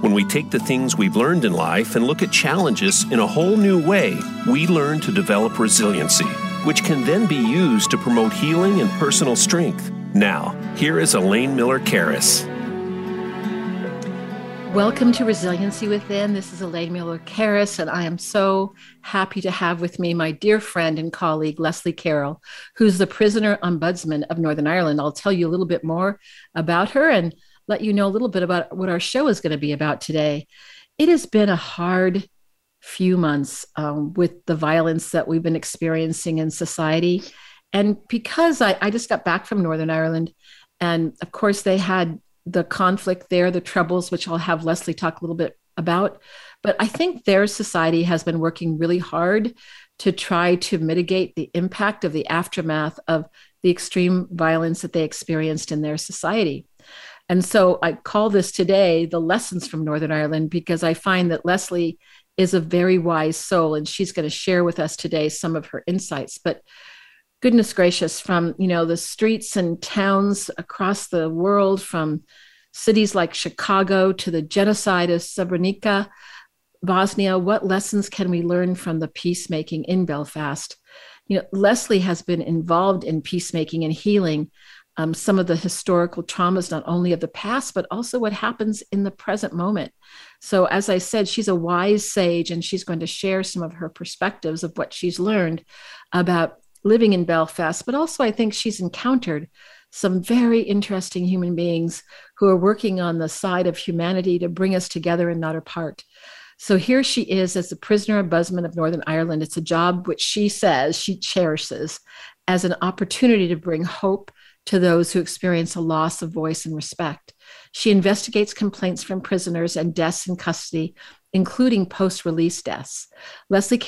When we take the things we've learned in life and look at challenges in a whole new way, we learn to develop resiliency, which can then be used to promote healing and personal strength. Now, here is Elaine Miller Karas. Welcome to Resiliency Within. This is Elaine Miller Karas, and I am so happy to have with me my dear friend and colleague, Lesley Carroll, who's the prisoner ombudsman of Northern Ireland. I'll tell you a little bit more about her and let you know a little bit about what our show is going to be about today. It has been a hard few months um, with the violence that we've been experiencing in society. And because I, I just got back from Northern Ireland, and of course, they had the conflict there, the troubles, which I'll have Lesley talk a little bit about. But I think their society has been working really hard to try to mitigate the impact of the aftermath of the extreme violence that they experienced in their society. And so I call this today the lessons from Northern Ireland because I find that Lesley is a very wise soul and she's going to share with us today some of her insights. But goodness gracious, from you know the streets and towns across the world, from cities like Chicago to the genocide of Srebrenica, Bosnia, what lessons can we learn from the peacemaking in Belfast? You know, Lesley has been involved in peacemaking and healing um, some of the historical traumas, not only of the past, but also what happens in the present moment. So, as I said, she's a wise sage, and she's going to share some of her perspectives of what she's learned about living in Belfast, but also I think she's encountered some very interesting human beings who are working on the side of humanity to bring us together and not apart. So here she is as the prisoner ombudsman of Northern Ireland. It's a job which she says she cherishes as an opportunity to bring hope to those who experience a loss of voice and respect. She investigates complaints from prisoners and deaths in custody, including post release deaths. Lesley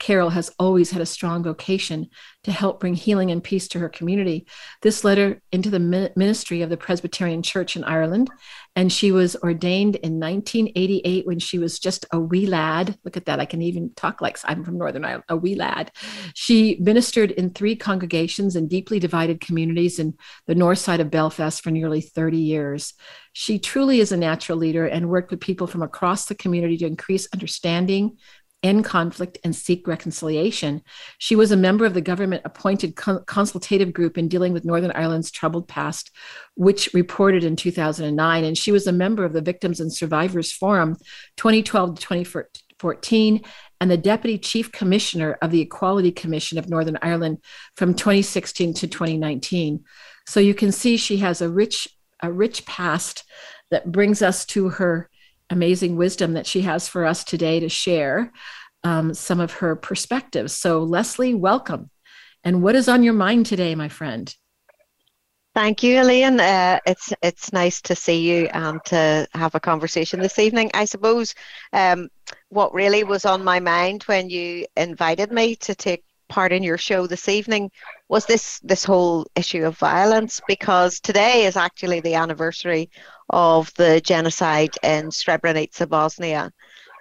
Carroll has always had a strong vocation to help bring healing and peace to her community. This led her into the ministry of the Presbyterian Church in Ireland, and she was ordained in 1988 when she was just a wee lad. Look at that, I can even talk like I'm from Northern Ireland, a wee lad. She ministered in three congregations in deeply divided communities in the north side of Belfast for nearly 30 years. She truly is a natural leader and worked with people from across the community to increase understanding, end conflict and seek reconciliation. She was a member of the government appointed consultative group in dealing with Northern Ireland's troubled past, which reported in 2009. And she was a member of the Victims and Survivors Forum 2012 to 2014 and the Deputy Chief Commissioner of the Equality Commission of Northern Ireland from 2016 to 2019. So you can see she has a rich, a rich past that brings us to her amazing wisdom that she has for us today to share um, some of her perspectives. So, Lesley, welcome. And what is on your mind today, my friend? Thank you, Elaine. Uh, it's it's nice to see you and to have a conversation this evening. I suppose um, what really was on my mind when you invited me to take part in your show this evening was this this whole issue of violence because today is actually the anniversary of the genocide in Srebrenica, Bosnia,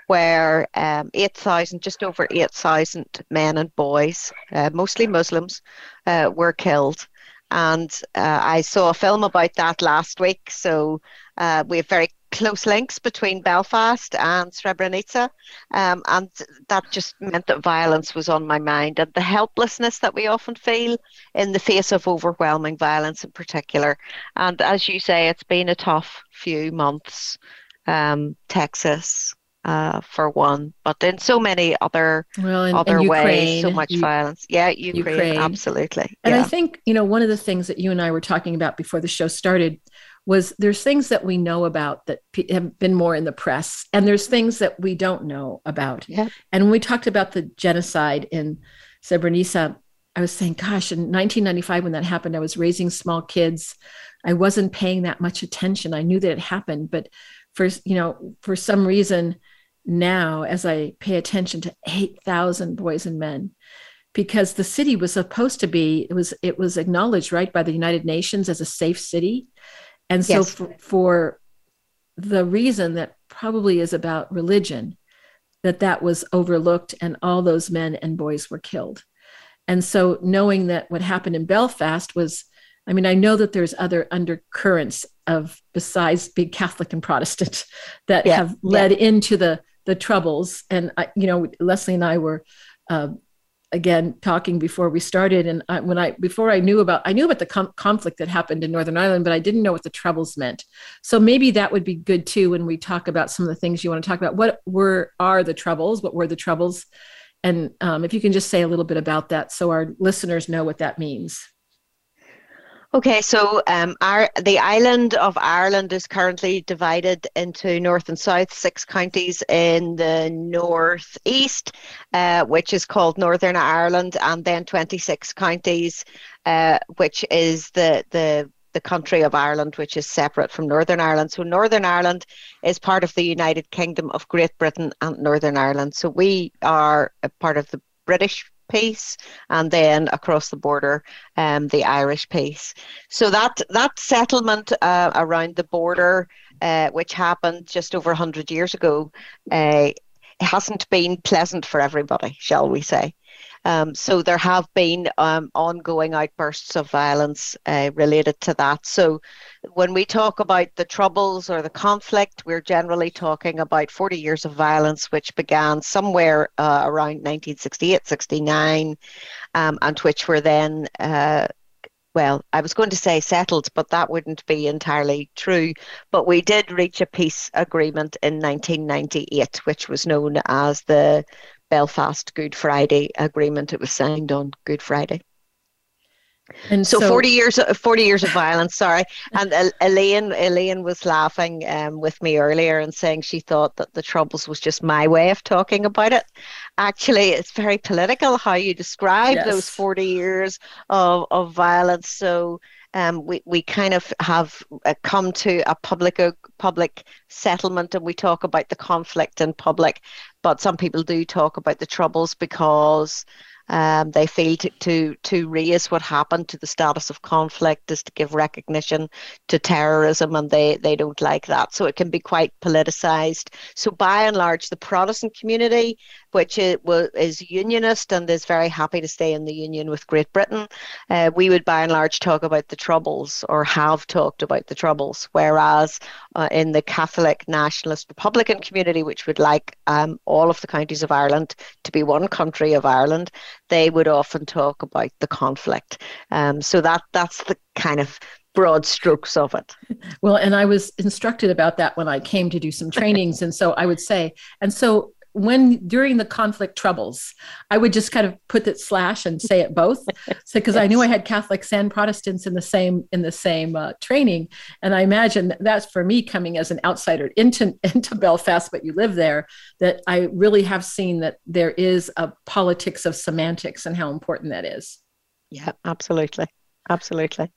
where um, 8,000, just over 8,000 men and boys, uh, mostly Muslims, uh, were killed. And uh, I saw a film about that last week. So uh, we have very close links between Belfast and Srebrenica. Um, and that just meant that violence was on my mind and the helplessness that we often feel in the face of overwhelming violence in particular. And as you say, it's been a tough few months. Um, Texas, uh, for one, but in so many other well, and, other and ways, so much violence. Yeah, Ukraine, Ukraine. absolutely. And yeah. I think you know one of the things that you and I were talking about before the show started was there's things that we know about that have been more in the press and there's things that we don't know about. Yeah. and when we talked about the genocide in srebrenica i was saying gosh in 1995 when that happened i was raising small kids. I wasn't paying that much attention. I knew that it happened but for you know for some reason now as i pay attention to 8000 boys and men because the city was supposed to be it was it was acknowledged right by the United Nations as a safe city, and so yes. for, for the reason that probably is about religion, that that was overlooked and all those men and boys were killed. And so knowing that what happened in Belfast was I mean, I know that there's other undercurrents of besides being Catholic and Protestant that yeah, have led yeah. into the the troubles. And I, you know, Lesley and I were uh, again talking before we started, and I, when I before I knew about I knew about the com- conflict that happened in Northern Ireland, but I didn't know what the troubles meant. So maybe that would be good too when we talk about some of the things you want to talk about. What were are the troubles? What were the troubles? And um, if you can just say a little bit about that, so our listeners know what that means. Okay, so um, our, the island of Ireland is currently divided into north and south, six counties in the northeast, uh, which is called Northern Ireland, and then 26 counties, uh, which is the, the the country of Ireland, which is separate from Northern Ireland. So Northern Ireland is part of the United Kingdom of Great Britain and Northern Ireland. So we are a part of the British piece and then across the border um, the Irish piece. So that that settlement uh, around the border, uh, which happened just over 100 years ago, uh, hasn't been pleasant for everybody, shall we say. Um, so there have been um, ongoing outbursts of violence uh, related to that. So when we talk about the troubles or the conflict, we're generally talking about 40 years of violence, which began somewhere uh, around 1968, 69, um, and which were then uh, well, I was going to say settled, but that wouldn't be entirely true. But we did reach a peace agreement in 1998, which was known as the Belfast Good Friday Agreement. It was signed on Good Friday. And so, so, 40 years 40 years of violence sorry and Elaine Elaine was laughing um, with me earlier and saying she thought that the troubles was just my way of talking about it actually it's very political how you describe yes. those 40 years of, of violence so um, we, we kind of have uh, come to a public uh, public settlement and we talk about the conflict in public but some people do talk about the troubles because um, they feel to, to, to raise what happened to the status of conflict is to give recognition to terrorism, and they, they don't like that. So it can be quite politicized. So by and large, the Protestant community, which is unionist and is very happy to stay in the union with Great Britain, uh, we would by and large talk about the troubles or have talked about the troubles. Whereas uh, in the Catholic Nationalist Republican community, which would like um, all of the counties of Ireland to be one country of Ireland, they would often talk about the conflict. Um, so that that's the kind of broad strokes of it. Well, and I was instructed about that when I came to do some trainings. and so I would say, and so when during the conflict troubles, I would just kind of put that slash and say it both, so because. I knew I had Catholics and Protestants in the same in the same uh, training, and I imagine that's for me coming as an outsider into into Belfast, but you live there, that I really have seen that there is a politics of semantics and how important that is. Yeah, absolutely, absolutely.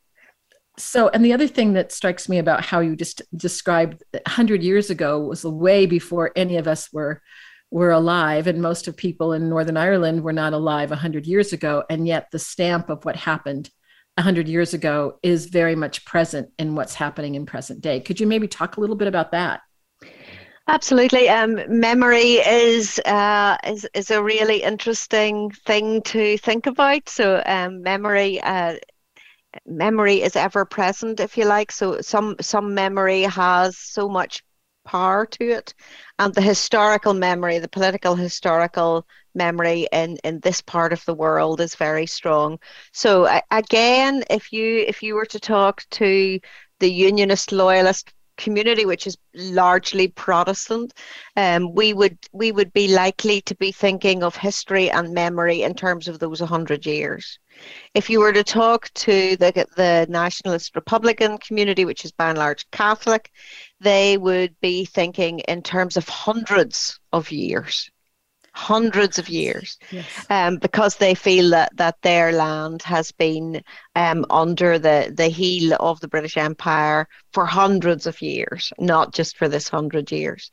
So, and the other thing that strikes me about how you just described 100 years ago was way before any of us were were alive, and most of people in Northern Ireland were not alive 100 years ago. And yet, the stamp of what happened 100 years ago is very much present in what's happening in present day. Could you maybe talk a little bit about that? Absolutely. Um, memory is, uh, is is a really interesting thing to think about. So, um, memory uh, memory is ever present, if you like. So, some some memory has so much power to it. And the historical memory, the political historical memory in, in this part of the world is very strong. So again, if you if you were to talk to the unionist loyalist community, which is largely Protestant, um, we would we would be likely to be thinking of history and memory in terms of those hundred years. If you were to talk to the the nationalist Republican community, which is by and large Catholic, they would be thinking in terms of hundreds of years hundreds of years yes. um, because they feel that, that their land has been um, under the, the heel of the British Empire for hundreds of years, not just for this hundred years.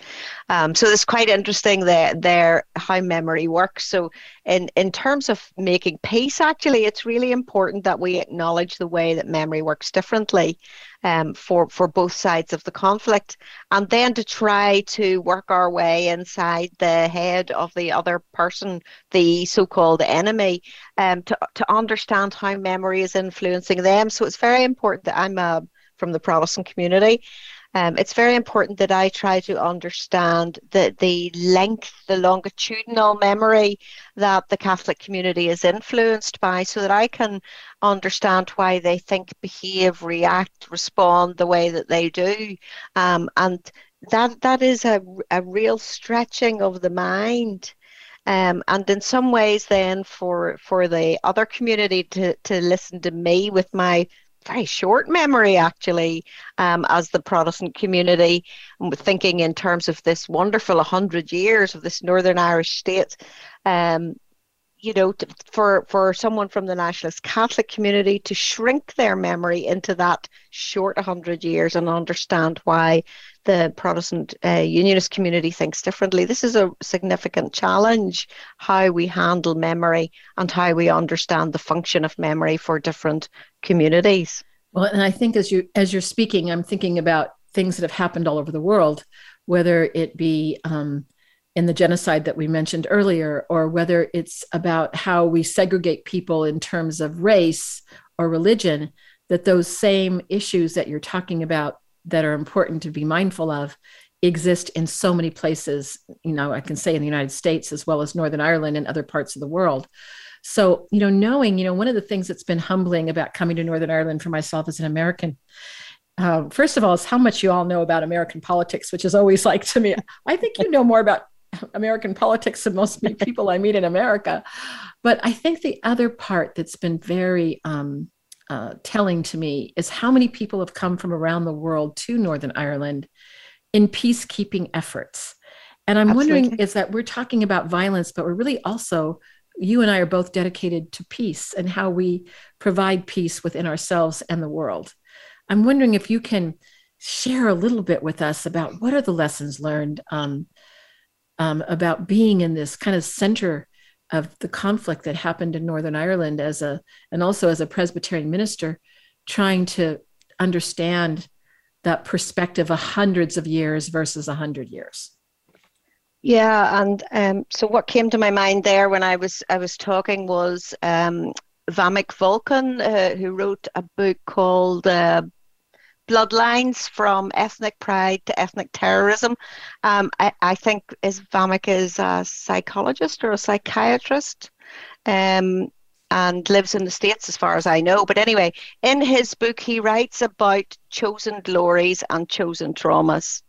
Um, so it's quite interesting that there how memory works. So in in terms of making peace, actually, it's really important that we acknowledge the way that memory works differently um, for for both sides of the conflict, and then to try to work our way inside the head of the other person, the so-called enemy, um, to to understand how memory is influencing them. So it's very important that I'm a from the Protestant community. Um, it's very important that I try to understand the, the length, the longitudinal memory that the Catholic community is influenced by so that I can understand why they think, behave, react, respond the way that they do. Um, and that that is a, a real stretching of the mind. Um, and in some ways then for for the other community to, to listen to me with my very short memory actually um, as the Protestant community, thinking in terms of this wonderful 100 years of this Northern Irish state. Um, you know, to, for for someone from the nationalist Catholic community to shrink their memory into that short 100 years and understand why the Protestant uh, Unionist community thinks differently. This is a significant challenge how we handle memory and how we understand the function of memory for different communities. Well, and I think as you as you're speaking, I'm thinking about things that have happened all over the world, whether it be um, in the genocide that we mentioned earlier, or whether it's about how we segregate people in terms of race or religion. That those same issues that you're talking about that are important to be mindful of exist in so many places you know i can say in the united states as well as northern ireland and other parts of the world. So you know knowing you know one of the things that's been humbling about coming to northern ireland for myself as an american uh, first of all is how much you all know about american politics which is always like to me i think you know more about american politics than most people i meet in america. But i think the other part that's been very um, uh, telling to me is how many people have come from around the world to Northern Ireland in peacekeeping efforts. And I'm Absolutely. wondering is that we're talking about violence, but we're really also, you and I are both dedicated to peace and how we provide peace within ourselves and the world. I'm wondering if you can share a little bit with us about what are the lessons learned um, um, about being in this kind of center of the conflict that happened in Northern Ireland as a and also as a Presbyterian minister, trying to understand that perspective of hundreds of years versus a hundred years. Yeah, and um, so what came to my mind there when I was I was talking was um, Vamik Volkan, uh, who wrote a book called uh, bloodlines from ethnic pride to ethnic terrorism. Um, I, I, think Vamik is a psychologist or a psychiatrist. Um, and lives in the States as far as I know. But anyway, in his book, he writes about chosen glories and chosen traumas.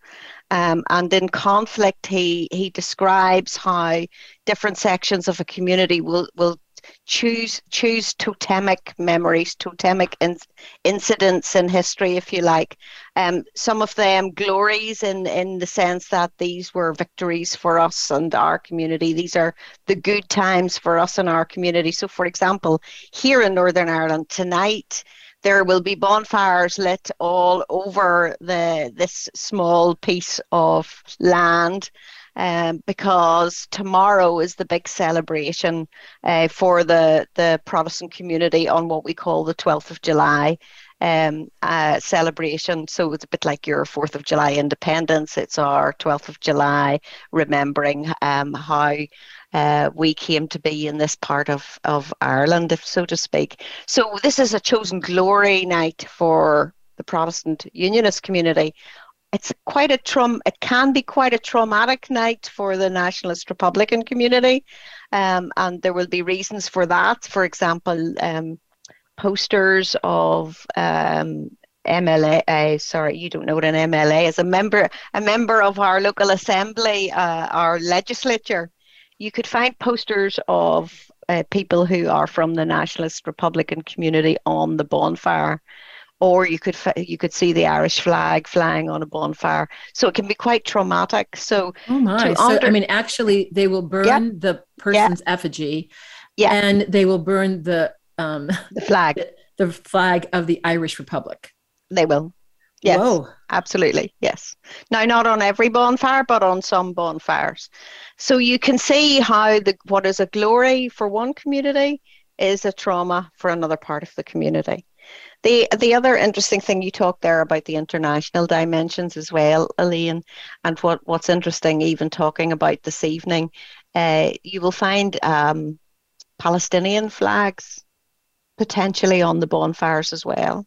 Um, and in conflict, he, he describes how different sections of a community will, will choose choose totemic memories, totemic in, incidents in history, if you like. Um, some of them glories in in the sense that these were victories for us and our community. These are the good times for us and our community. So, for example, here in Northern Ireland tonight there will be bonfires lit all over the this small piece of land um, because tomorrow is the big celebration uh, for the, the Protestant community on what we call the 12th of July um, uh, celebration. So it's a bit like your 4th of July independence. It's our 12th of July remembering um, how uh, we came to be in this part of, of Ireland, if so to speak. So this is a chosen glory night for the Protestant Unionist community it's quite a traum it can be quite a traumatic night for the nationalist republican community um, and there will be reasons for that for example um, posters of um, MLA, uh, sorry, you don't know what an MLA is. A member, a member of our local assembly, uh, our legislature. You could find posters of uh, people who are from the Nationalist Republican community on the bonfire or you could you could see the Irish flag flying on a bonfire. So it can be quite traumatic. So oh my! So under- I mean, actually, they will burn the person's effigy, yeah, and they will burn the um, the flag, the, the flag of the Irish Republic. They will. Yes, Whoa. absolutely. Yes. Now, not on every bonfire, but on some bonfires. So you can see how the what is a glory for one community is a trauma for another part of the community. The the other interesting thing you talked there about the international dimensions as well, Elaine, and what, what's interesting, even talking about this evening, uh, you will find um, Palestinian flags potentially on the bonfires as well.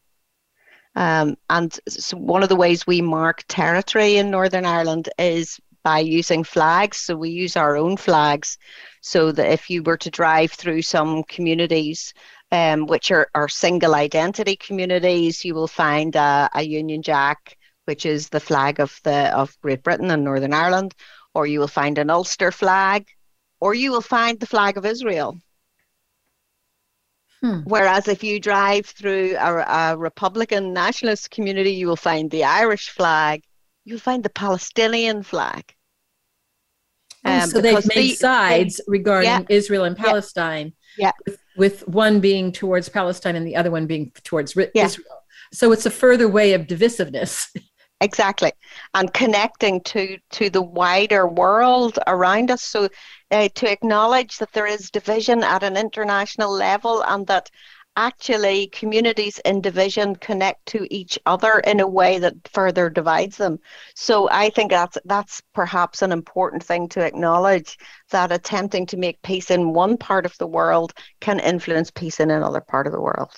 Um, and so one of the ways we mark territory in Northern Ireland is by using flags. So we use our own flags so that if you were to drive through some communities, um, which are, are single identity communities, you will find a, a Union Jack, which is the flag of the of Great Britain and Northern Ireland, or you will find an Ulster flag, or you will find the flag of Israel. Hmm. Whereas if you drive through a, a, Republican nationalist community, you will find the Irish flag, you'll find the Palestinian flag. Oh, um, so they've made the, sides regarding yeah, Israel and Palestine. Yeah. With, with, one being towards Palestine and the other one being towards yeah. Israel. So it's a further way of divisiveness. exactly and connecting to to the wider world around us so uh, to acknowledge that there is division at an international level and that actually communities in division connect to each other in a way that further divides them. So i think that's that's perhaps an important thing to acknowledge that attempting to make peace in one part of the world can influence peace in another part of the world.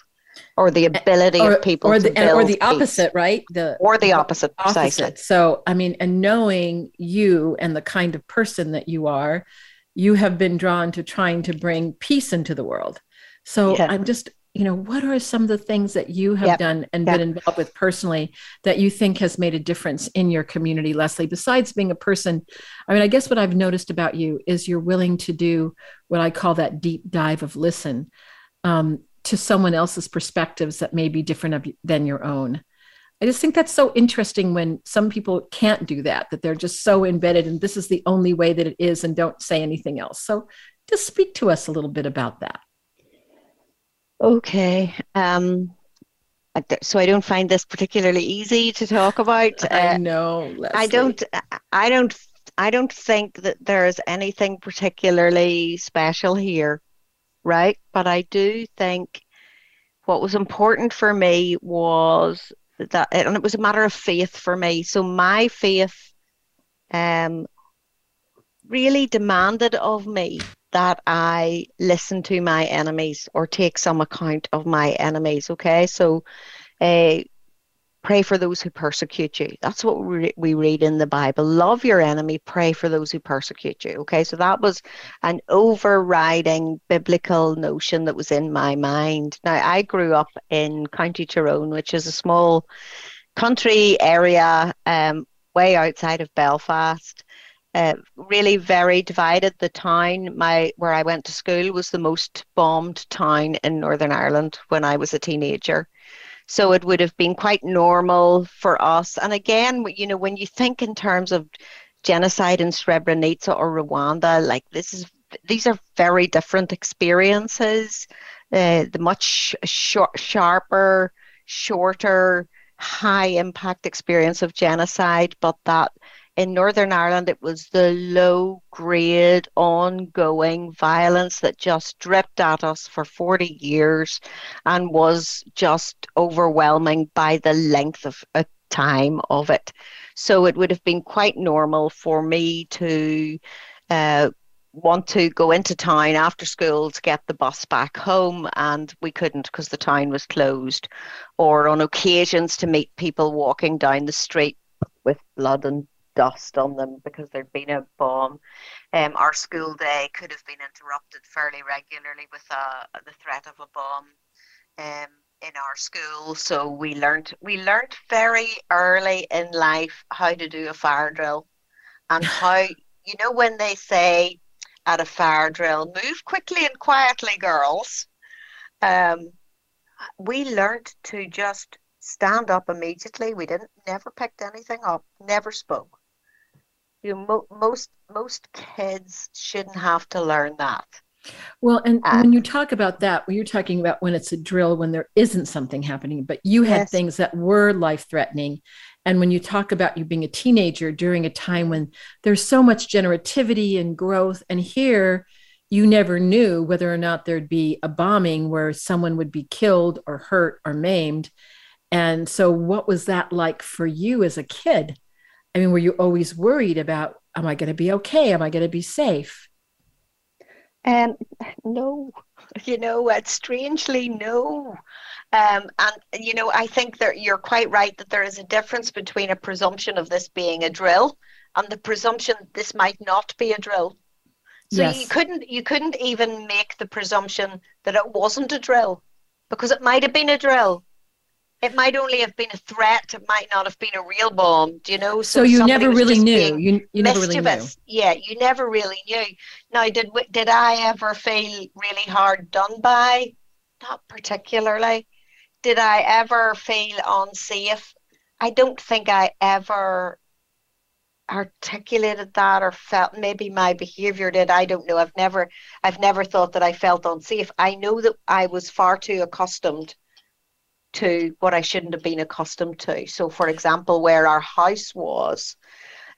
Or the ability or, of people or the, or the opposite right? The or the opposite, opposite precisely. so i mean and knowing you and the kind of person that you are you have been drawn to trying to bring peace into the world. So yeah. i'm just you know what are some of the things that you have yep. done and yep. been involved with personally that you think has made a difference in your community lesley besides being a person i mean i guess what i've noticed about you is you're willing to do what i call that deep dive of listen um, to someone else's perspectives that may be different than your own. I just think that's so interesting when some people can't do that, that they're just so embedded and this is the only way that it is and don't say anything else. So just speak to us a little bit about that. Okay. Um, so I don't find this particularly easy to talk about. I uh, know. Lesley. I don't. I don't. I don't think that there is anything particularly special here right? But I do think what was important for me was that, and it was a matter of faith for me. So my faith um, really demanded of me that I listen to my enemies or take some account of my enemies. Okay, so uh, pray for those who persecute you. That's what we, we read in the Bible. Love your enemy, pray for those who persecute you. Okay, so that was an overriding biblical notion that was in my mind. Now, I grew up in County Tyrone, which is a small country area um, way outside of Belfast. Uh, really very divided. The town my where I went to school was the most bombed town in Northern Ireland when I was a teenager. So it would have been quite normal for us. And again, you know, when you think in terms of genocide in Srebrenica or Rwanda, like this is these are very different experiences. Uh, the much short, sharper, shorter, high impact experience of genocide, but that in Northern Ireland, it was the low grade, ongoing violence that just dripped at us for 40 years and was just overwhelming by the length of a time of it. So it would have been quite normal for me to. Uh, want to go into town after school to get the bus back home and we couldn't because the town was closed or on occasions to meet people walking down the street with blood and dust on them because there'd been a bomb. Um, our school day could have been interrupted fairly regularly with uh, the threat of a bomb um, in our school. So we learned we learned very early in life how to do a fire drill and how you know when they say at a fire drill, move quickly and quietly, girls. Um, we learned to just stand up immediately. We didn't never picked anything up, never spoke you know, mo- most most kids shouldn't have to learn that. Well, and when you talk about that, when you're talking about when it's a drill, when there isn't something happening, but you had yes. things that were life threatening. And when you talk about you being a teenager during a time when there's so much generativity and growth, and here you never knew whether or not there'd be a bombing where someone would be killed or hurt or maimed. And so, what was that like for you as a kid? I mean, were you always worried about, am I going to be okay? Am I going to be safe? Um, no, you know, it's strangely no. Um, and you know, I think that you're quite right that there is a difference between a presumption of this being a drill and the presumption this might not be a drill. So yes. you couldn't you couldn't even make the presumption that it wasn't a drill because it might have been a drill. It might only have been a threat. It might not have been a real bomb. Do you know? So, so you never really knew. You, you never really knew. Yeah, you never really knew. Now, did did I ever feel really hard done by? Not particularly. Did I ever feel unsafe? I don't think I ever articulated that or felt maybe my behavior did i don't know i've never i've never thought that i felt unsafe i know that i was far too accustomed to what I shouldn't have been accustomed to. So, for example, where our house was,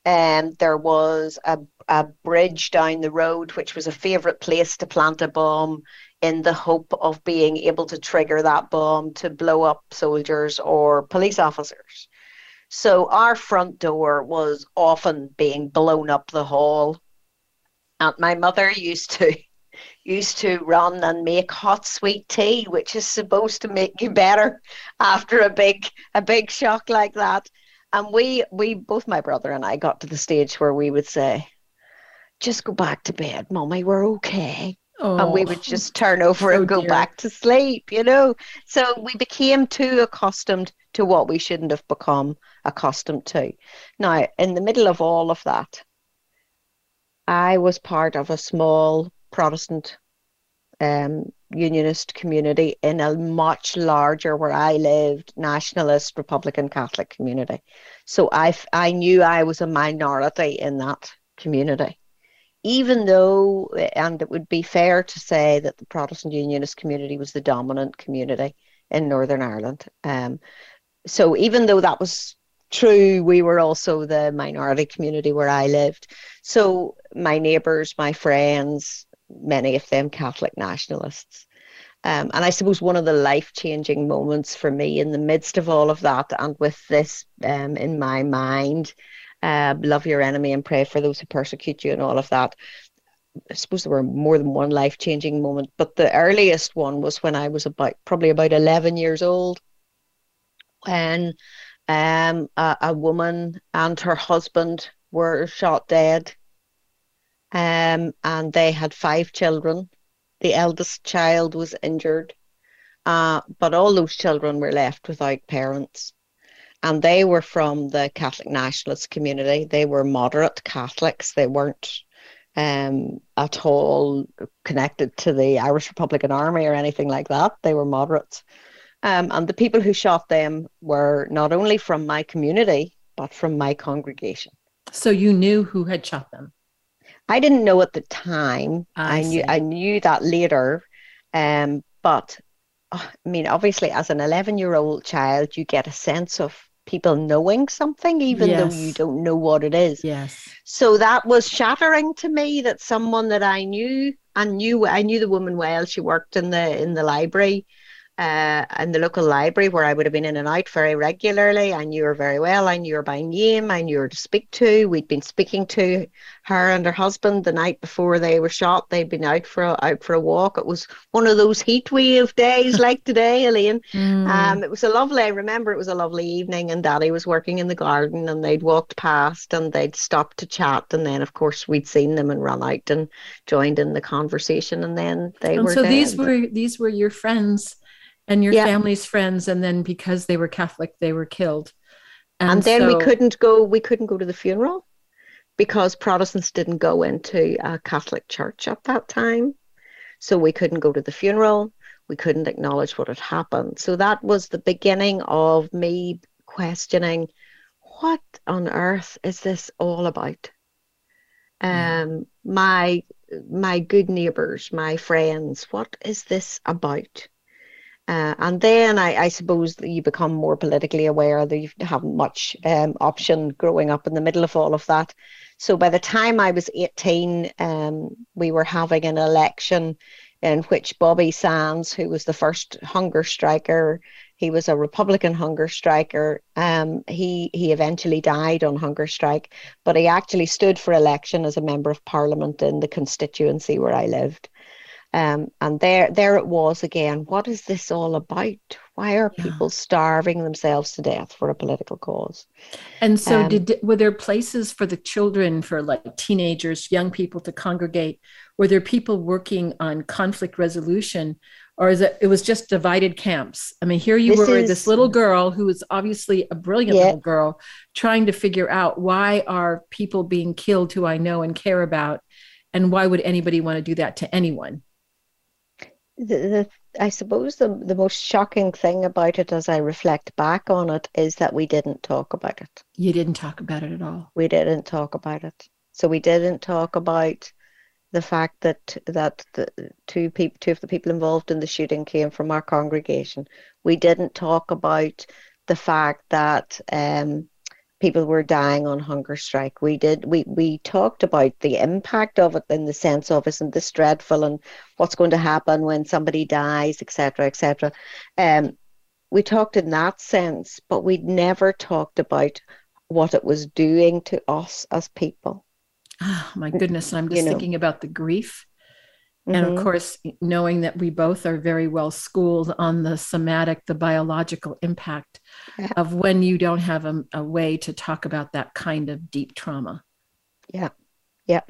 um, there was a, a bridge down the road, which was a favourite place to plant a bomb in the hope of being able to trigger that bomb to blow up soldiers or police officers. So, our front door was often being blown up the hall. And my mother used to used to run and make hot sweet tea, which is supposed to make you better after a big a big shock like that. And we we both my brother and I got to the stage where we would say, "Just go back to bed, mommy. We're okay." Oh, and we would oh. just turn over and go dear. back to sleep, you know. So we became too accustomed to what we shouldn't have become accustomed to. Now, in the middle of all of that, I was part of a small Protestant um, unionist community in a much larger, where I lived, nationalist Republican Catholic community. So I, I knew I was a minority in that community. Even though, and it would be fair to say that the Protestant unionist community was the dominant community in Northern Ireland. Um, so even though that was true, we were also the minority community where I lived. So my neighbours, my friends, many of them Catholic nationalists. Um, and I suppose one of the life changing moments for me in the midst of all of that, and with this um, in my mind, uh, love your enemy and pray for those who persecute you, and all of that. I suppose there were more than one life changing moment, but the earliest one was when I was about probably about 11 years old. When um, a, a woman and her husband were shot dead um, and they had five children. The eldest child was injured, uh, but all those children were left without parents. And they were from the Catholic nationalist community. They were moderate Catholics. They weren't um, at all connected to the Irish Republican Army or anything like that. They were moderates. Um, and the people who shot them were not only from my community, but from my congregation. So you knew who had shot them? I didn't know at the time. I, I knew I knew that later, um, but uh, I mean, obviously, as an eleven-year-old child, you get a sense of people knowing something, even yes. though you don't know what it is. Yes. So that was shattering to me that someone that I knew and knew I knew the woman well. She worked in the in the library uh, in the local library where I would have been in and out very regularly. I knew her very well. I knew her by name. I knew her to speak to. We'd been speaking to her and her husband the night before they were shot. They'd been out for a, out for a walk. It was one of those heat wave days like today, Elaine. Mm. Um, it was a lovely. I remember it was a lovely evening, and Daddy was working in the garden, and they'd walked past, and they'd stopped to chat, and then of course we'd seen them and run out and joined in the conversation, and then they and were. So dead. these were these were your friends and your yeah. family's friends and then because they were catholic they were killed. And, and then so, we couldn't go we couldn't go to the funeral because protestants didn't go into a catholic church at that time. So we couldn't go to the funeral. We couldn't acknowledge what had happened. So that was the beginning of me questioning what on earth is this all about? Um, my my good neighbors, my friends, what is this about? Uh, and then I, I, suppose you become more politically aware that you haven't much um, option growing up in the middle of all of that. So by the time I was 18, um, we were having an election in which Bobby Sands, who was the first hunger striker, he was a Republican hunger striker. Um, he he eventually died on hunger strike, but he actually stood for election as a member of parliament in the constituency where I lived. Um, and there, there it was again. What is this all about? Why are yeah. people starving themselves to death for a political cause? And so, um, did were there places for the children, for like teenagers, young people to congregate? Were there people working on conflict resolution, or is it? It was just divided camps. I mean, here you this were, is, this little girl who was obviously a brilliant yeah. little girl, trying to figure out why are people being killed who I know and care about, and why would anybody want to do that to anyone? The, the I suppose the the most shocking thing about it as I reflect back on it is that we didn't talk about it. You didn't talk about it at all. We didn't talk about it. So we didn't talk about the fact that that the two people two of the people involved in the shooting came from our congregation. We didn't talk about the fact that um, people were dying on hunger strike. We did we we talked about the impact of it in the sense of isn't this dreadful and what's going to happen when somebody dies, etc., etc. Um, we talked in that sense, but we'd never talked about what it was doing to us as people. Oh my goodness! And I'm just you know. thinking about the grief Mm-hmm. And of mm-hmm. course, knowing that we both are very well schooled on the somatic, the biological impact yeah. of when you don't have a, a, way to talk about that kind of deep trauma. Yeah. Yeah.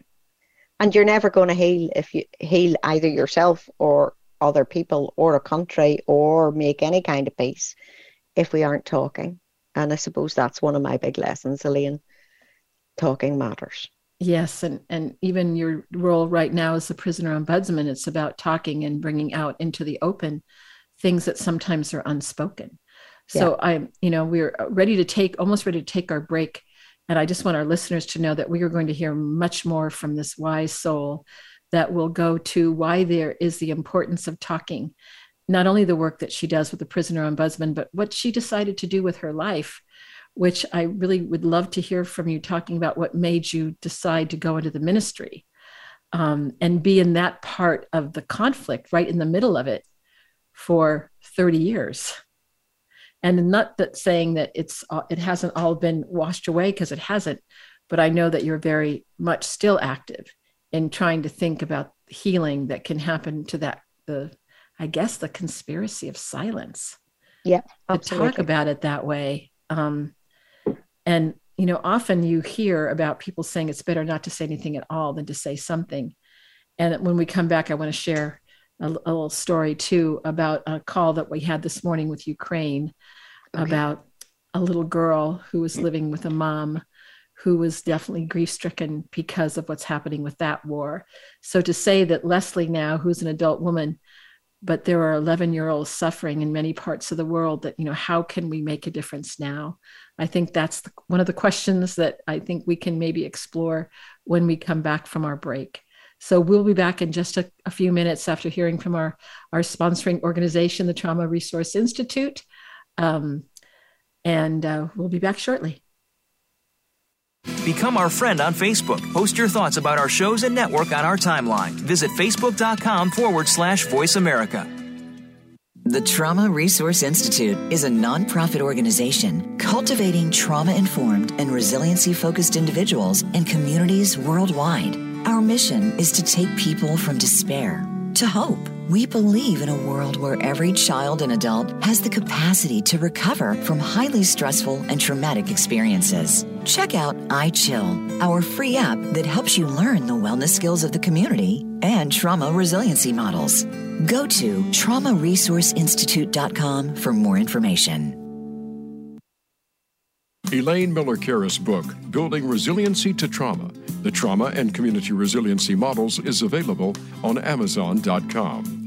And you're never going to heal if you heal either yourself or other people or a country or make any kind of peace if we aren't talking. And I suppose that's one of my big lessons, Elaine. Talking matters. Yes, and and even your role right now as the prisoner ombudsman, it's about talking and bringing out into the open things that sometimes are unspoken. So yeah. I, you know, we're ready to take almost ready to take our break, and I just want our listeners to know that we are going to hear much more from this wise soul that will go to why there is the importance of talking, not only the work that she does with the prisoner ombudsman, but what she decided to do with her life which I really would love to hear from you talking about what made you decide to go into the ministry um, and be in that part of the conflict, right in the middle of it for 30 years. And not that saying that it's uh, it hasn't all been washed away because it hasn't, but I know that you're very much still active in trying to think about healing that can happen to that the I guess the conspiracy of silence. Yeah, absolutely. to talk about it that way. Um, and, you know, often you hear about people saying it's better not to say anything at all than to say something. And when we come back, I want to share a, a little story too about a call that we had this morning with Ukraine okay. about a little girl who was living with a mom who was definitely grief stricken because of what's happening with that war. So to say that Lesley now, who's an adult woman, but there are 11 year olds suffering in many parts of the world that you know how can we make a difference now? I think that's the, one of the questions that i think we can maybe explore when we come back from our break. So we'll be back in just a, a few minutes after hearing from our our sponsoring organization the trauma resource institute. Um, and uh, we'll be back shortly Become our friend on Facebook. Post your thoughts about our shows and network on our timeline. Visit facebook.com forward slash voice America. The Trauma Resource Institute is a nonprofit organization cultivating trauma informed and resiliency focused individuals and communities worldwide. Our mission is to take people from despair to hope. We believe in a world where every child and adult has the capacity to recover from highly stressful and traumatic experiences. Check out iChill, our free app that helps you learn the wellness skills of the community and trauma resiliency models. Go to traumaresourceinstitute.com for more information. Elaine Miller Karas' book, Building Resiliency to Trauma The Trauma and Community Resiliency Models, is available on Amazon.com.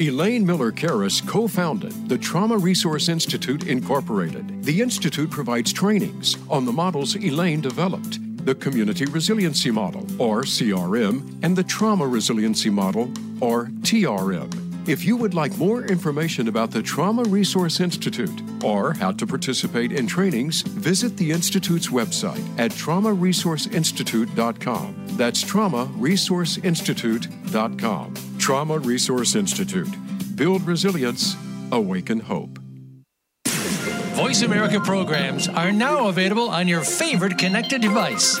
Elaine Miller Karas co founded the Trauma Resource Institute, Incorporated. The Institute provides trainings on the models Elaine developed the Community Resiliency Model, or CRM, and the Trauma Resiliency Model, or TRM. If you would like more information about the Trauma Resource Institute or how to participate in trainings, visit the Institute's website at traumaresourceinstitute.com. That's traumaresourceinstitute.com. Trauma Resource Institute. Build resilience, awaken hope. Voice America programs are now available on your favorite connected device,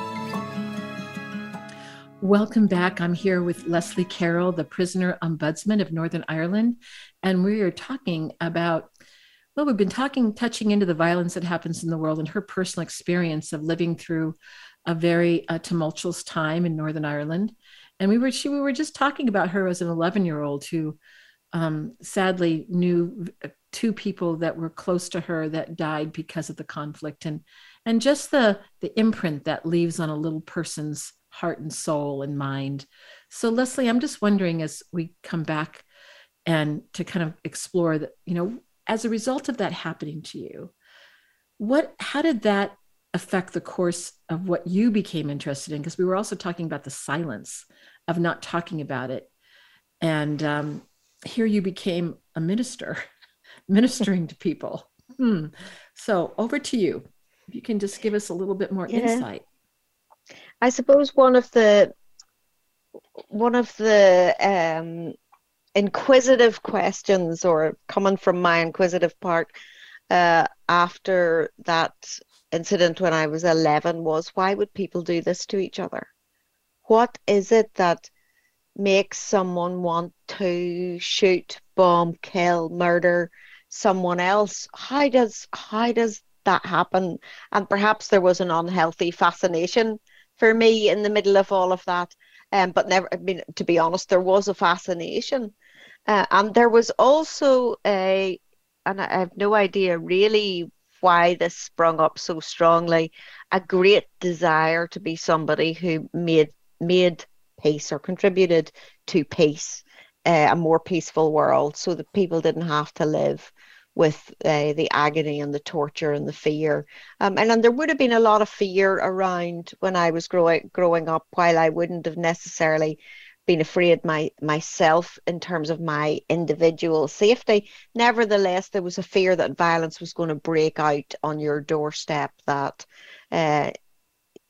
Welcome back. I'm here with Lesley Carroll, the prisoner ombudsman of Northern Ireland, and we are talking about well, we've been talking, touching into the violence that happens in the world and her personal experience of living through a very uh, tumultuous time in Northern Ireland. And we were, she, we were just talking about her as an 11 year old who um, sadly knew two people that were close to her that died because of the conflict and, and just the, the imprint that leaves on a little person's heart and soul and mind. So Lesley, I'm just wondering as we come back and to kind of explore that, you know, as a result of that happening to you, what how did that affect the course of what you became interested in? Because we were also talking about the silence of not talking about it. And um, here you became a minister, ministering to people. Hmm. So over to you. If you can just give us a little bit more yeah. insight. I suppose one of the one of the um, inquisitive questions or coming from my inquisitive part uh, after that incident when I was 11 was why would people do this to each other? What is it that makes someone want to shoot, bomb, kill, murder someone else? How does how does that happen? And perhaps there was an unhealthy fascination for me in the middle of all of that. Um, but never, I mean, to be honest, there was a fascination. Uh, and there was also a, and I have no idea really why this sprung up so strongly, a great desire to be somebody who made made peace or contributed to peace, uh, a more peaceful world, so that people didn't have to live with uh, the agony and the torture and the fear. Um, and, and there would have been a lot of fear around when I was growing growing up, while I wouldn't have necessarily been afraid my myself in terms of my individual safety. Nevertheless, there was a fear that violence was going to break out on your doorstep. That uh,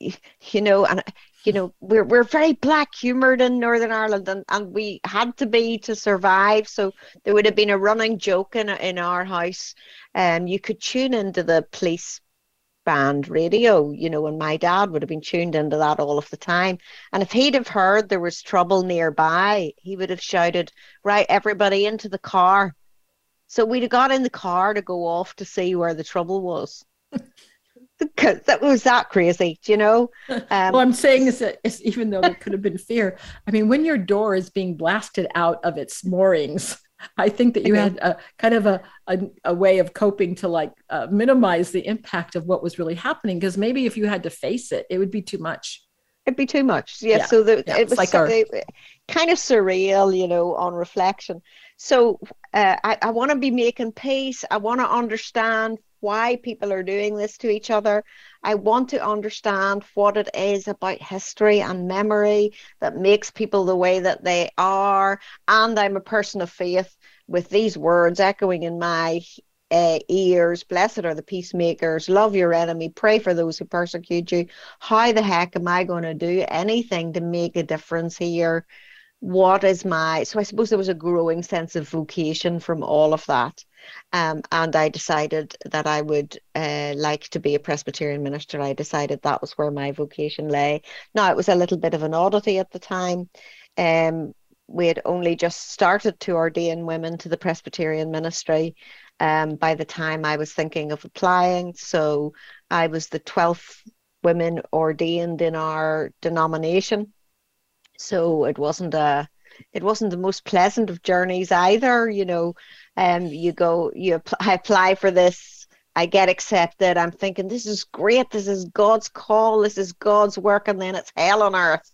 you know, and you know, we're we're very black humoured in Northern Ireland, and, and we had to be to survive. So there would have been a running joke in in our house. Um, you could tune into the police band radio, you know, and my dad would have been tuned into that all of the time. And if he'd have heard there was trouble nearby, he would have shouted, Right, everybody into the car. So we'd have got in the car to go off to see where the trouble was. Because that was that crazy, you know. Um, well, I'm saying is that even though it could have been fear, I mean, when your door is being blasted out of its moorings, I think that you had a kind of a, a, a way of coping to like uh, minimize the impact of what was really happening. Because maybe if you had to face it, it would be too much. It'd be too much. Yeah. yeah. So the, yeah, it was like our... kind of surreal, you know, on reflection. So uh, I, I want to be making peace. I want to understand why people are doing this to each other. I want to understand what it is about history and memory that makes people the way that they are. And I'm a person of faith with these words echoing in my uh, ears. Blessed are the peacemakers. Love your enemy. Pray for those who persecute you. How the heck am I going to do anything to make a difference here? What is my. So I suppose there was a growing sense of vocation from all of that. Um, and I decided that I would uh, like to be a Presbyterian minister. I decided that was where my vocation lay. Now, it was a little bit of an oddity at the time. Um, we had only just started to ordain women to the Presbyterian ministry um, by the time I was thinking of applying. So I was the 12th woman ordained in our denomination. So it wasn't a it wasn't the most pleasant of journeys either. You know, um, you go, you apply, apply for this, I get accepted. I'm thinking, this is great. This is God's call. This is God's work. And then it's hell on earth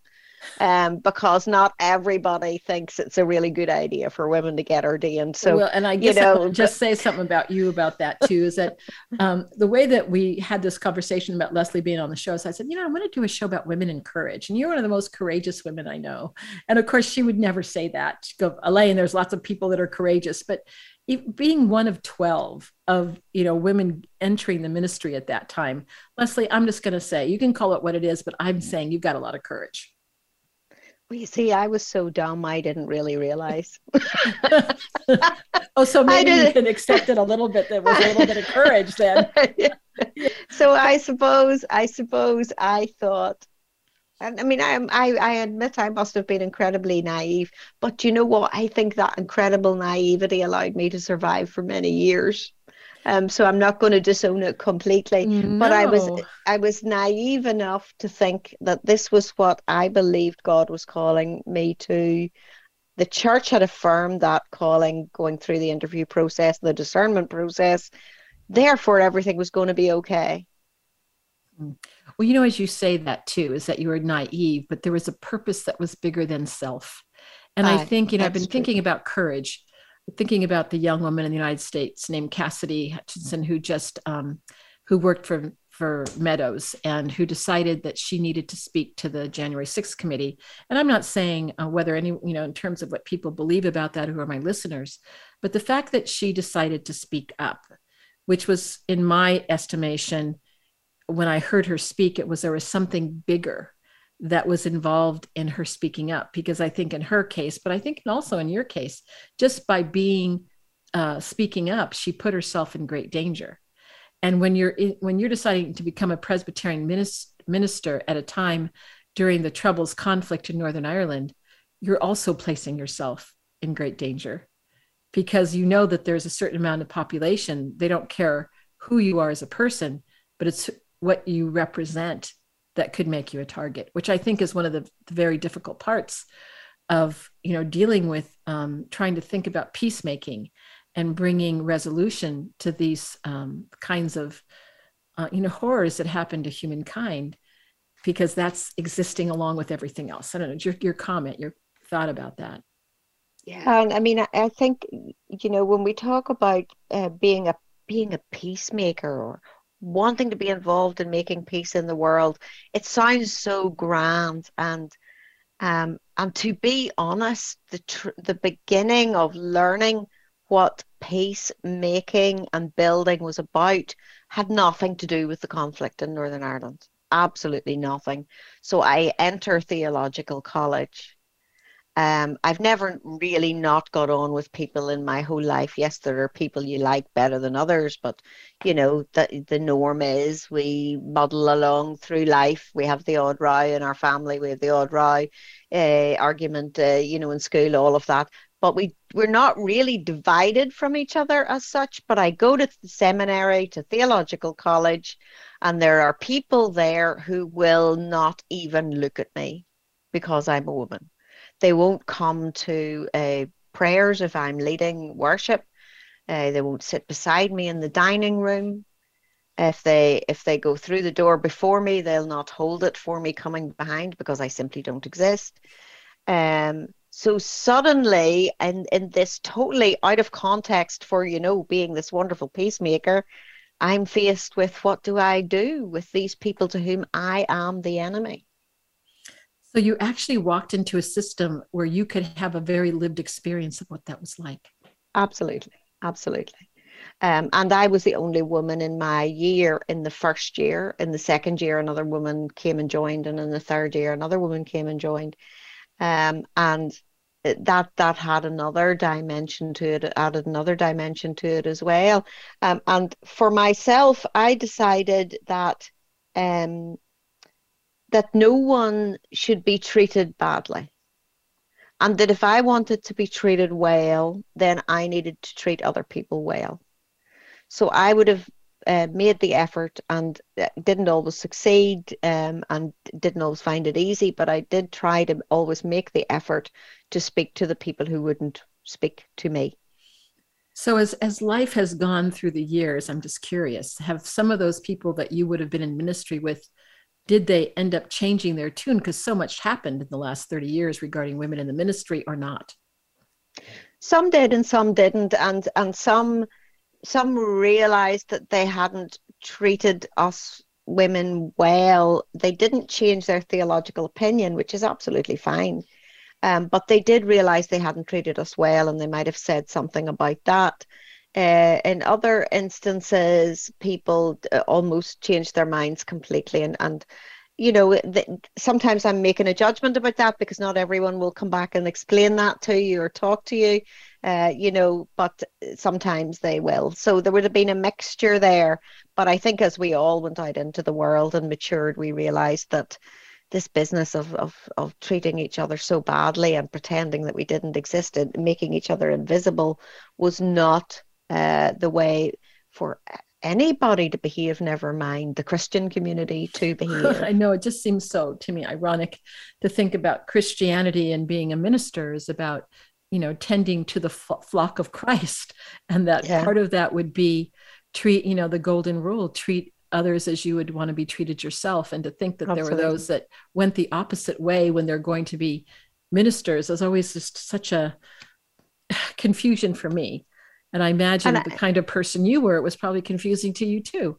um, because not everybody thinks it's a really good idea for women to get ordained. So, well, and I guess you know, I'll just say something about you about that too. Is that um, the way that we had this conversation about Lesley being on the show? So I said, you know, I'm going to do a show about women and courage, and you're one of the most courageous women I know. And of course, she would never say that. She'd go, Elaine, there's lots of people that are courageous, but being one of 12 of you know women entering the ministry at that time lesley i'm just going to say you can call it what it is but i'm saying you've got a lot of courage well, you see, I was so dumb, I didn't really realize. oh, so maybe you can accept it a little bit. There was a little bit of courage then. so I suppose, I suppose I thought, and I mean, I, I, I admit I must have been incredibly naive, but you know what? I think that incredible naivety allowed me to survive for many years. Um, so I'm not going to disown it completely. No. But I was I was naive enough to think that this was what I believed God was calling me to. The church had affirmed that calling going through the interview process, the discernment process. Therefore, everything was going to be okay. Hmm. Well, you know, as you say that too, is that you were naive, but there was a purpose that was bigger than self. And I think, you know, I've been true. thinking about courage thinking about the young woman in the United States named Cassidy Hutchinson, who just um, who worked for for Meadows and who decided that she needed to speak to the January 6th committee. And I'm not saying uh, whether any, you know, in terms of what people believe about that, who are my listeners, but the fact that she decided to speak up, which was, in my estimation, when I heard her speak, it was there was something bigger that was involved in her speaking up because i think in her case but i think also in your case just by being uh, speaking up she put herself in great danger. And when you're in, when you're deciding to become a presbyterian minister, minister at a time during the troubles conflict in northern ireland you're also placing yourself in great danger. Because you know that there's a certain amount of population they don't care who you are as a person but it's what you represent that could make you a target, which I think is one of the, the very difficult parts of you know dealing with um, trying to think about peacemaking and bringing resolution to these um, kinds of uh, you know horrors that happen to humankind because that's existing along with everything else. I don't know your your comment, your thought about that. Yeah, and I mean, I, I think you know when we talk about uh, being a being a peacemaker or wanting to be involved in making peace in the world. It sounds so grand and um, and to be honest, the tr- the beginning of learning what peace making and building was about had nothing to do with the conflict in Northern Ireland. absolutely nothing. So I enter theological college. Um, I've never really not got on with people in my whole life. Yes, there are people you like better than others, but you know the the norm is we muddle along through life. We have the odd row in our family. We have the odd row uh, argument, uh, you know, in school, all of that. But we we're not really divided from each other as such. But I go to the seminary, to theological college, and there are people there who will not even look at me because I'm a woman they won't come to uh, prayers if I'm leading worship. Uh, they won't sit beside me in the dining room. If they if they go through the door before me, they'll not hold it for me coming behind because I simply don't exist. Um, so suddenly, and in this totally out of context for you know being this wonderful peacemaker, I'm faced with what do I do with these people to whom I am the enemy? So you actually walked into a system where you could have a very lived experience of what that was like. Absolutely. Absolutely. Um, and I was the only woman in my year in the first year. In the second year, another woman came and joined, and in the third year, another woman came and joined. Um, and that that had another dimension to it, added another dimension to it as well. Um, and for myself, I decided that um, that no one should be treated badly. And that if I wanted to be treated well, then I needed to treat other people well. So I would have uh, made the effort and uh, didn't always succeed um, and didn't always find it easy, but I did try to always make the effort to speak to the people who wouldn't speak to me. So as as life has gone through the years, I'm just curious, have some of those people that you would have been in ministry with did they end up changing their tune? Because so much happened in the last 30 years regarding women in the ministry or not? Some did and some didn't and and some some realized that they hadn't treated us women well. They didn't change their theological opinion which is absolutely fine. Um, but they did realize they hadn't treated us well and they might have said something about that uh, in other instances, people uh, almost change their minds completely, and and you know, the, sometimes I'm making a judgment about that because not everyone will come back and explain that to you or talk to you, uh, you know, but sometimes they will. So there would have been a mixture there. But I think as we all went out into the world and matured, we realized that this business of, of, of treating each other so badly and pretending that we didn't exist and making each other invisible was not uh, the way for anybody to behave, never mind the Christian community to behave. I know it just seems so to me ironic to think about Christianity and being a minister is about, you know, tending to the flock of Christ. And that yeah. part of that would be treat, you know, the golden rule treat others as you would want to be treated yourself. And to think that Absolutely. there were those that went the opposite way when they're going to be ministers is always just such a confusion for me and I imagine and the kind of person you were, it was probably confusing to you too.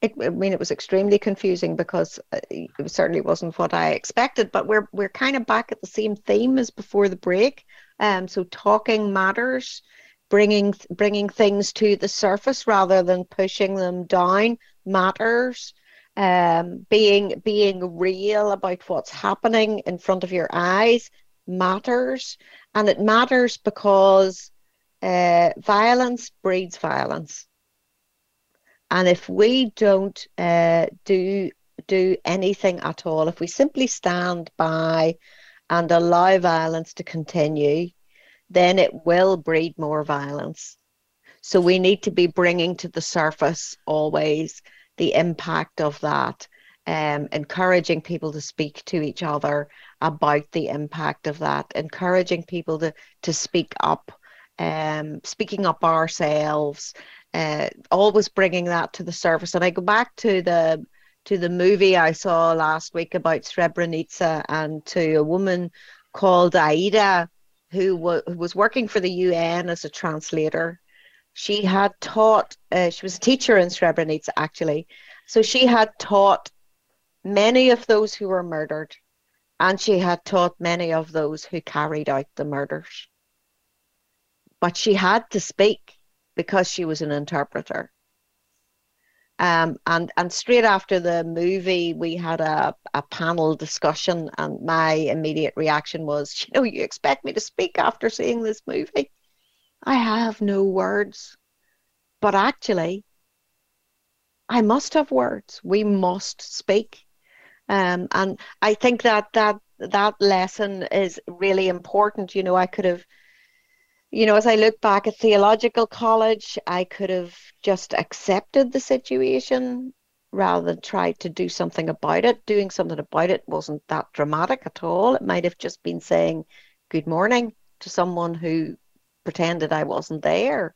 It, I mean, it was extremely confusing because uh, it certainly wasn't what I expected. But we're we're kind of back at the same theme as before the break. Um, so talking matters, bringing bringing things to the surface rather than pushing them down matters. Um, being being real about what's happening in front of your eyes matters, and it matters because uh, violence breeds violence. And if we don't uh, do do anything at all, if we simply stand by and allow violence to continue, then it will breed more violence. So we need to be bringing to the surface always the impact of that, um, encouraging people to speak to each other about the impact of that, encouraging people to to speak up um, speaking up ourselves, uh, always bringing that to the surface. And I go back to the to the movie I saw last week about Srebrenica and to a woman called Aida who, w- who was working for the UN as a translator. She had taught, uh, she was a teacher in Srebrenica actually. So she had taught many of those who were murdered, and she had taught many of those who carried out the murders but she had to speak because she was an interpreter. Um, and and straight after the movie, we had a, a panel discussion, and my immediate reaction was, you know, you expect me to speak after seeing this movie? I have no words. But actually, I must have words. We must speak. Um, and I think that that that lesson is really important. You know, I could have you know, as I look back at theological college, I could have just accepted the situation rather than tried to do something about it. Doing something about it wasn't that dramatic at all. It might have just been saying good morning to someone who pretended I wasn't there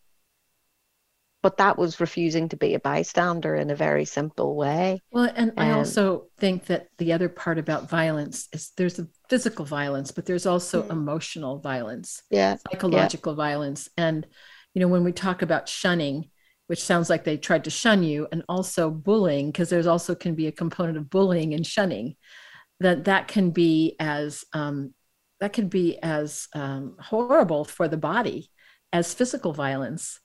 but that was refusing to be a bystander in a very simple way. Well, and I also think that the other part about violence is there's a physical violence, but there's also mm. emotional violence, yeah, psychological yeah. violence. And, you know, when we talk about shunning, which sounds like they tried to shun you, and also bullying, because there's also can be a component of bullying and shunning, that that can be as um, that can be as um, horrible for the body as physical violence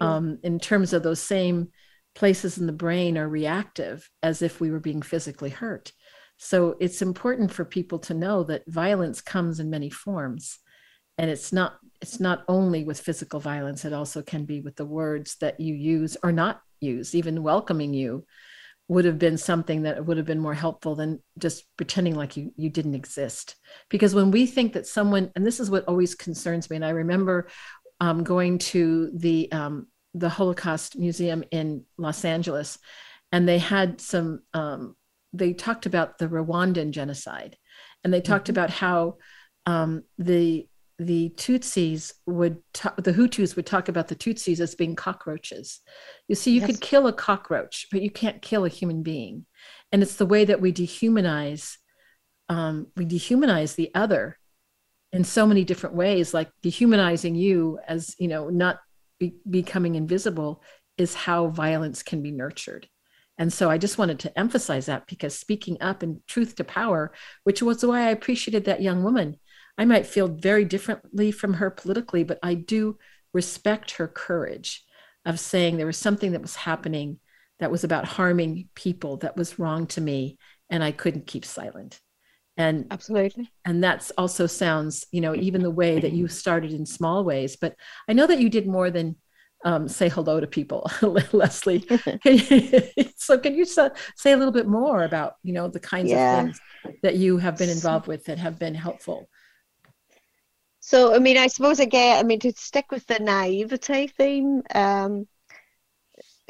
um, in terms of those same places in the brain are reactive as if we were being physically hurt. So it's important for people to know that violence comes in many forms. And it's not it's not only with physical violence, it also can be with the words that you use or not use. Even welcoming you would have been something that would have been more helpful than just pretending like you you didn't exist. Because when we think that someone, and this is what always concerns me, and I remember um, going to the um, the Holocaust Museum in Los Angeles, and they had some. Um, they talked about the Rwandan genocide, and they talked mm-hmm. about how um, the the Tutsis would ta- the Hutus would talk about the Tutsis as being cockroaches. You see, you yes. could kill a cockroach, but you can't kill a human being, and it's the way that we dehumanize. Um, we dehumanize the other in so many different ways like dehumanizing you as you know not be, becoming invisible is how violence can be nurtured. And so i just wanted to emphasize that because speaking up and truth to power which was why i appreciated that young woman i might feel very differently from her politically but i do respect her courage of saying there was something that was happening that was about harming people that was wrong to me and i couldn't keep silent and absolutely. and that's also sounds you know even the way that you started in small ways but i know that you did more than um, say hello to people lesley. Can you, so can you say a little bit more about you know the kinds yeah. of things that you have been involved with that have been helpful? So i mean i suppose again i mean to stick with the naivety theme um,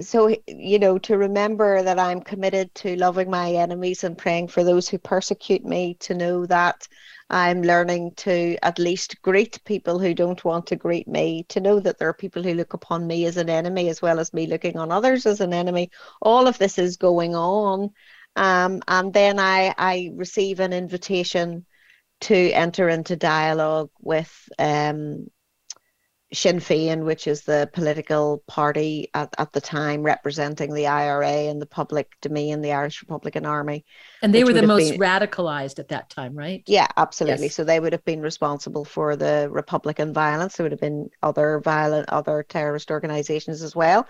so you know to remember that i'm committed to loving my enemies and praying for those who persecute me to know that i'm learning to at least greet people who don't want to greet me to know that there are people who look upon me as an enemy as well as me looking on others as an enemy. All of this is going on. Um, and then i i receive an invitation to enter into dialogue with um, Sinn Féin, which is the political party at, at the time representing the IRA and the public domain, the Irish Republican Army. And they were the most been, radicalized at that time, right? Yeah, absolutely. Yes. So they would have been responsible for the Republican violence. There would have been other violent, other terrorist organizations as well.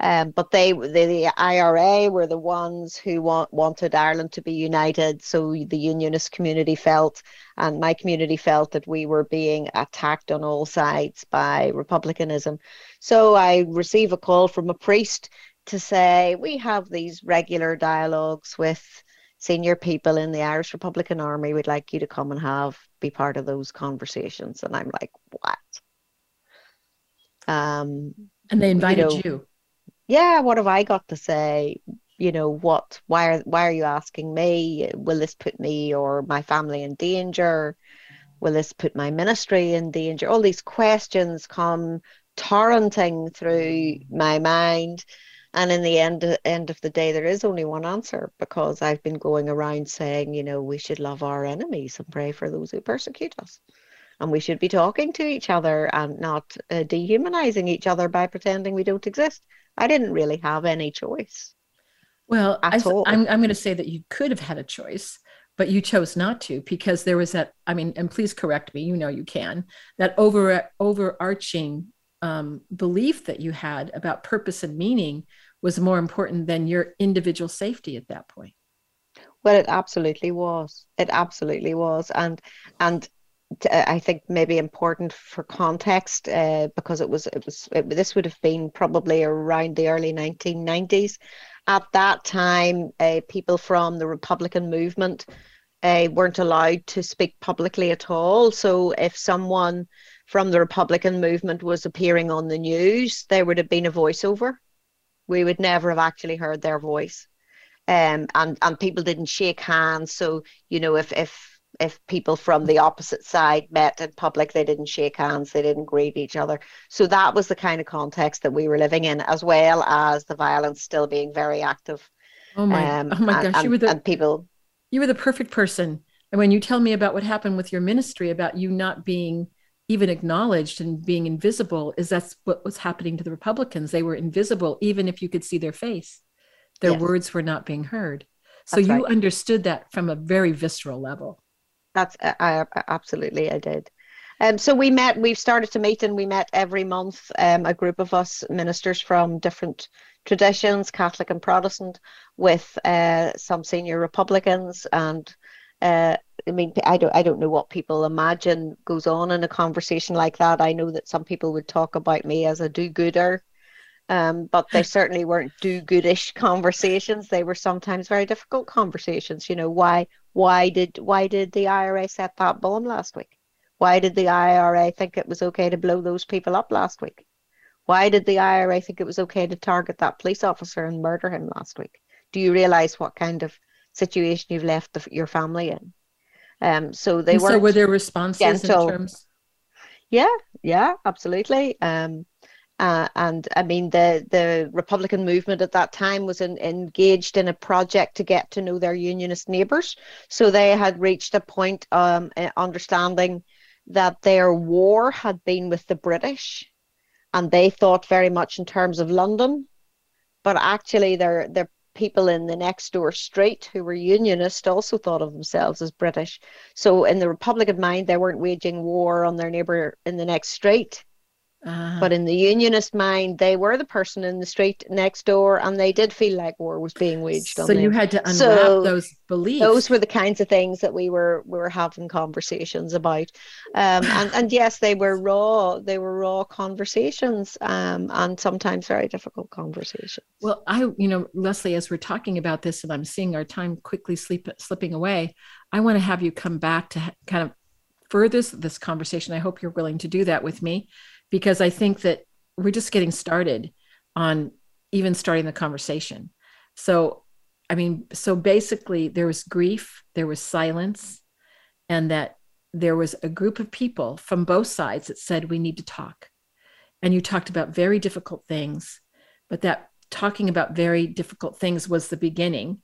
Um, but they, the, the IRA were the ones who want, wanted Ireland to be united. So the unionist community felt, and my community felt, that we were being attacked on all sides by republicanism. So I receive a call from a priest to say, we have these regular dialogues with senior people in the Irish Republican Army. We'd like you to come and have be part of those conversations. And I'm like, what? Um, and they invited you, know, you yeah, what have I got to say? You know, what, why are, why are you asking me? Will this put me or my family in danger? Will this put my ministry in danger? All these questions come torrenting through my mind. And in the end, end of the day, there is only one answer because I've been going around saying, you know, we should love our enemies and pray for those who persecute us. And we should be talking to each other and not uh, dehumanizing each other by pretending we don't exist. I didn't really have any choice. Well, I, I'm, I'm going to say that you could have had a choice, but you chose not to because there was that. I mean, and please correct me. You know, you can that over overarching um, belief that you had about purpose and meaning was more important than your individual safety at that point. Well, it absolutely was. It absolutely was, and and I think maybe important for context uh, because it was it was it, this would have been probably around the early 1990s. At that time, uh, people from the Republican movement uh, weren't allowed to speak publicly at all. So if someone from the Republican movement was appearing on the news, there would have been a voiceover. We would never have actually heard their voice. Um, and and people didn't shake hands. So you know, if if if people from the opposite side met in public, they didn't shake hands, they didn't greet each other. So that was the kind of context that we were living in, as well as the violence still being very active. Oh my! Um, oh my gosh! And, you were the and people. You were the perfect person. And when you tell me about what happened with your ministry, about you not being even acknowledged and being invisible, is that's what was happening to the Republicans. They were invisible, even if you could see their face. Their yes. words were not being heard. So that's you right. understood that from a very visceral level. That's I, I absolutely I did. Um, so we met. We've started to meet, and we met every month. Um, a group of us ministers from different traditions, Catholic and Protestant, with uh, some senior Republicans, and uh, I mean, I don't, I don't know what people imagine goes on in a conversation like that. I know that some people would talk about me as a do-gooder, um, but they certainly weren't do-goodish conversations. They were sometimes very difficult conversations. You know, why, why did why did the IRA set that bomb last week? Why did the IRA think it was okay to blow those people up last week? Why did the IRA think it was okay to target that police officer and murder him last week? Do you realize what kind of situation you've left the, your family in? Um, so they were. So were there responses gentle. in terms? Yeah, yeah, absolutely. Um, uh, and I mean, the, the Republican movement at that time was in, engaged in a project to get to know their unionist neighbours. So they had reached a point um, understanding that their war had been with the British, and they thought very much in terms of London. But actually, their their people in the next door street who were unionist also thought of themselves as British. So in the Republican mind, they weren't waging war on their neighbour in the next street uh, but in the unionist mind, they were the person in the street next door, and they did feel like war was being waged on them. so you had to unwrap so those beliefs. Those were the kinds of things that we were we were having conversations about, um, and and yes, they were raw. They were raw conversations, um, and sometimes very difficult conversations. Well, I you know Lesley, as we're talking about this, and I'm seeing our time quickly sleep, slipping away, I want to have you come back to kind of further this conversation. I hope you're willing to do that with me because I think that we're just getting started on even starting the conversation. So, I mean, so basically, there was grief, there was silence, and that there was a group of people from both sides that said, We need to talk. And you talked about very difficult things, but that talking about very difficult things was the beginning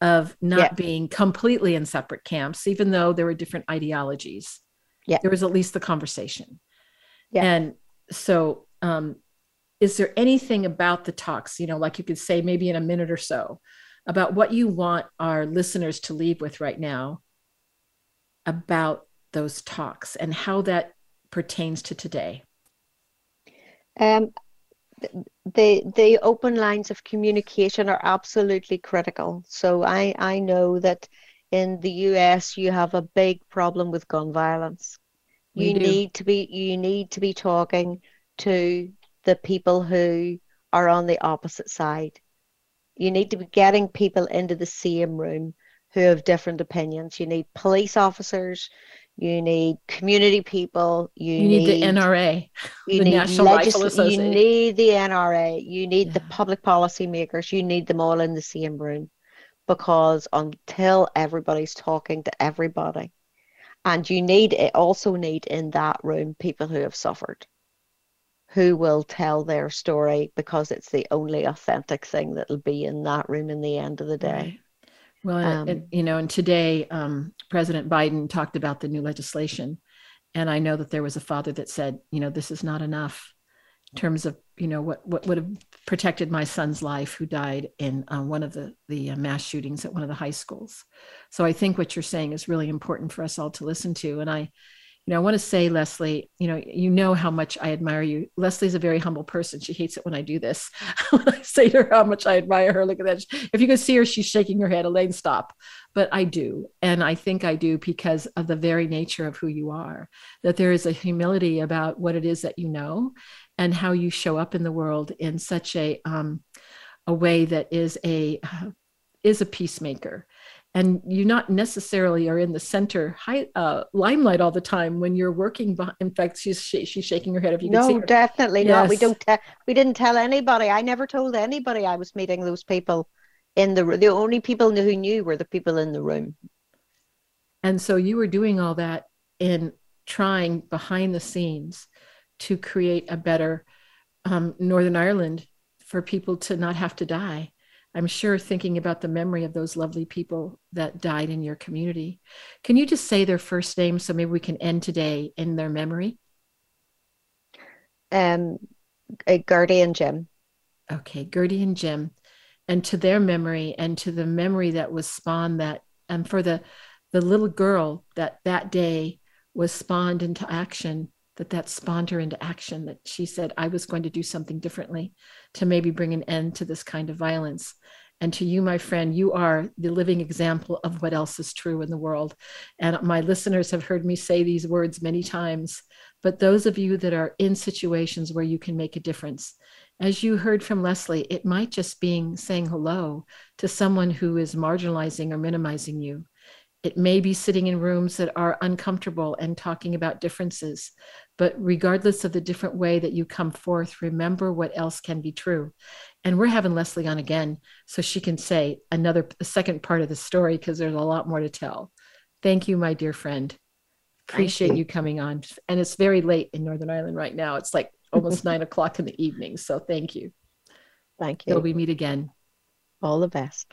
of not yeah. being completely in separate camps, even though there were different ideologies. Yeah. There was at least the conversation. Yeah. And so, um, is there anything about the talks, you know, like you could say maybe in a minute or so, about what you want our listeners to leave with right now about those talks and how that pertains to today? Um, the the open lines of communication are absolutely critical. So I I know that in the US you have a big problem with gun violence you need to be you need to be talking to the people who are on the opposite side. You need to be getting people into the same room who have different opinions. You need police officers. You need community people. You, you need, need, the nra you the need National legis- you need the nra you need yeah. the public policy makers you need them all in the same room because until everybody's talking to everybody and you need it also need in that room people who have suffered, who will tell their story because it's the only authentic thing that'll be in that room in the end of the day. Well, um, and, you know, and today um, President Biden talked about the new legislation, and I know that there was a father that said, you know, this is not enough in terms of you know what what would have protected my son's life who died in uh, one of the the uh, mass shootings at one of the high schools so i think what you're saying is really important for us all to listen to and i you know, I want to say, Lesley, you know, you know how much I admire you. Lesley's a very humble person. She hates it when I do this. when I say to her how much I admire her, look at that. If you could see her, she's shaking her head. Elaine, stop. But I do. And I think I do because of the very nature of who you are, that there is a humility about what it is that you know and how you show up in the world in such a, um, a way that is a, uh, is a peacemaker and you not necessarily are in the center high, uh, limelight all the time when you're working. Behind, in fact, she's she's shaking her head. If you no, can see definitely yes. not. We don't. Te- we didn't tell anybody. I never told anybody I was meeting those people in the the only people who knew were the people in the room. And so you were doing all that in trying behind the scenes to create a better um, Northern Ireland for people to not have to die I'm sure thinking about the memory of those lovely people that died in your community. Can you just say their first names so maybe we can end today in their memory? Um, Gertie and Jim. Okay, Gertie and Jim, and to their memory and to the memory that was spawned that, and for the the little girl that that day was spawned into action that that spawned her into action that she said i was going to do something differently to maybe bring an end to this kind of violence and to you my friend you are the living example of what else is true in the world and my listeners have heard me say these words many times but those of you that are in situations where you can make a difference as you heard from lesley it might just being saying hello to someone who is marginalizing or minimizing you it may be sitting in rooms that are uncomfortable and talking about differences. But regardless of the different way that you come forth, remember what else can be true. And we're having Lesley on again so she can say another second part of the story because there's a lot more to tell. Thank you, my dear friend. Appreciate you. you coming on. And it's very late in Northern Ireland right now. It's like almost nine o'clock in the evening. So thank you. Thank you. Till we meet again. All the best.